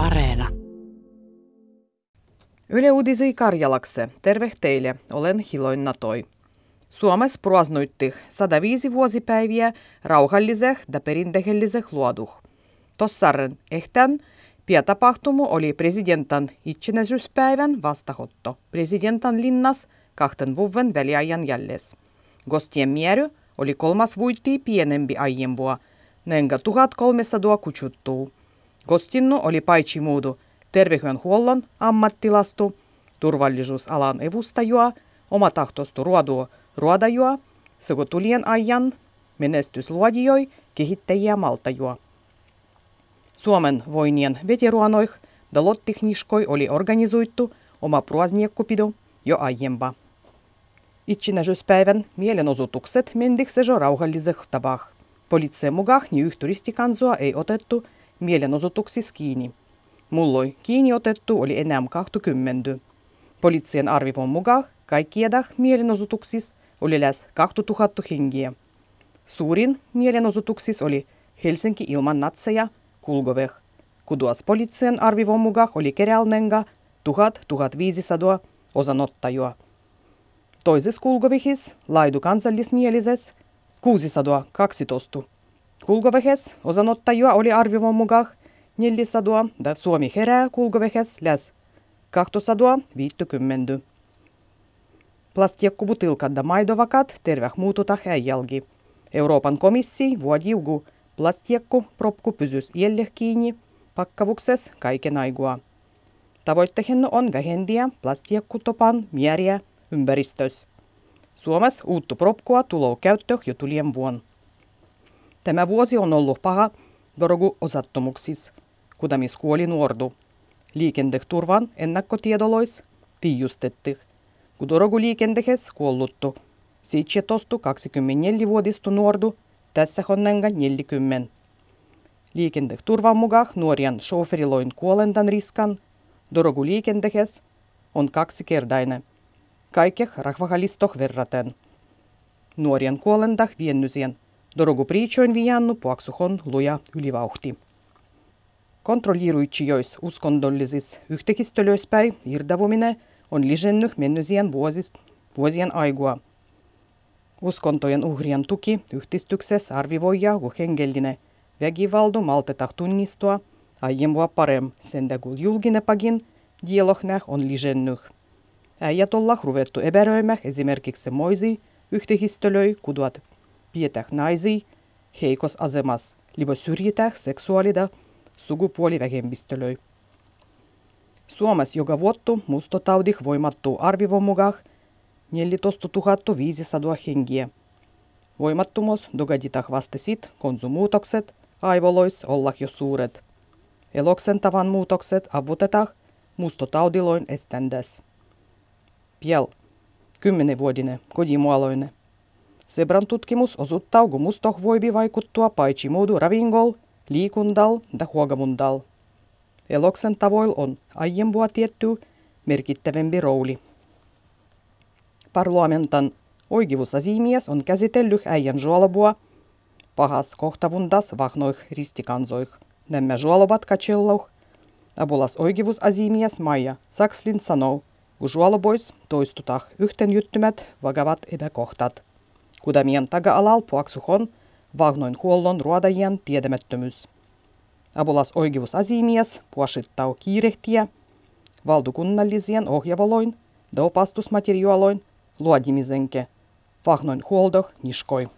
Areena. Yle Uudisi Karjalakse. Terve teille. Olen Hiloin Natoi. Suomessa pruasnuittih 105 vuosipäiviä rauhalliseh ja perintehelliseh luoduh. Tossarren ehtän pietapahtumu oli presidentan itsenäisyyspäivän vastahotto. Presidentan linnas kahten vuoden väliajan jälles. Gostien miery oli kolmas vuitti pienempi aiempua, nenga 1300 kutsuttuu. Gostinnu oli paitsi muudu terveydenhuollon ammattilastu, turvallisuusalan evustajua, omatahtoistu ruodua ruodajua, sekä tulien ajan menestysluodioi kehittäjiä maltajua. Suomen voinien veteruanoih dalottihnishkoi oli organisoitu oma pruasniekkupido jo aiempa. Itsenäisyyspäivän mielenosoitukset mendikse jo rauhalliseh tabah. Poliittisen mukaan niin turistikansoa ei otettu mielenosoituksissa kiinni. Mulloi kiinni otettu oli enää 20. Poliittisen arvivon mukaan kaikkiedah mielenosoituksissa oli lähes 2000 hengiä. Suurin mielenosoituksissa oli Helsinki ilman natseja, Kulgoveh. Kuduas poliittisen arvivon mukaan oli keräälnenga 1000-1500 osanottajua. Toisessa Kulgovihis laidu kansallismielises 612. Kulgovehes osanottajia oli arvivon mukaan 400 ja Suomi herää Kulgovehes läs 250. Plastiekkubutilkat ja maidovakat terveh muututa häijälgi. Euroopan komissi vuodiugu plastiekku propku pysys jälle kiinni pakkavukses kaiken aigua. Tavoitteena on vähendiä plastiekkutopan määriä ympäristössä. Suomessa uutta propkua tuloo käyttö jo tulien vuonna. Tämä vuosi on ollut paha dorogu osattomuksissa, kudamis kuoli nuordu. Liikendeturvan ennakkotiedolois tiijustettih, kun dorogu liikentehes kuolluttu. 24-vuodistu nuordu, tässä honnenga 40. Liikendeturvan mukaan nuorien chaufferiloin kuolentan riskan dorogu liikentehes on kaksikertainen kaikkeh rahvahalistoh verraten. Nuorien kuolendah viennysien dorogu priitsoin viiannu puaksuhon luja ylivauhti. Kontrolliiruitsijois uskondollisis yhtekistölöspäi irdavumine on lisennyt mennysien vuosis, vuosien aigua. Uskontojen uhrien tuki yhdistyksessä arvivoija kuin hengellinen väkivaldu maltetah tunnistua aiempua parem, sen kun julkinen pagin dialognäh on lisennyt. Äijät olla ruvettu epäröimään esimerkiksi moisi yhtehistölöi kuduat pietäh naisi heikos asemas, libo syrjitäh seksuaalida sukupuolivähemmistölöi. Suomessa joka vuottu mustotaudih voimattuu arvivon mukaan 14 500 hengiä. Voimattomuus dogaditah vasta sit, konsumuutokset aivolois olla jo suuret. Eloksen tavan muutokset avutetah mustotaudiloin eständäs. Piel, kymmenenvuotinen kodimuoloinen. Sebran tutkimus osoittaa, kun mustoh voibi vaikuttua paitsi muudu ravingol, liikundal ja huogamundal. Eloksen tavoil on aiempua tietty merkittävämpi rooli. Parlamentan oikeusasimies on käsitellyt äijän juolabua pahas kohtavundas vahnoih ristikansoih. Nämä juolabat katsellouh. Abulas oikeusasimies Maija Sakslin sanoo, Usualobois toistutah yhteenjyttymät vakavat epäkohtat. Kudamien taga-alal puaksuhon vahnoin huollon ruodajien tiedemättömyys. Abulas oikeusasimies puashittau kiirehtiä valdukunnallisien ohjavoloin ja opastusmateriaaloin luodimisenke vahnoin huoldo niskoi.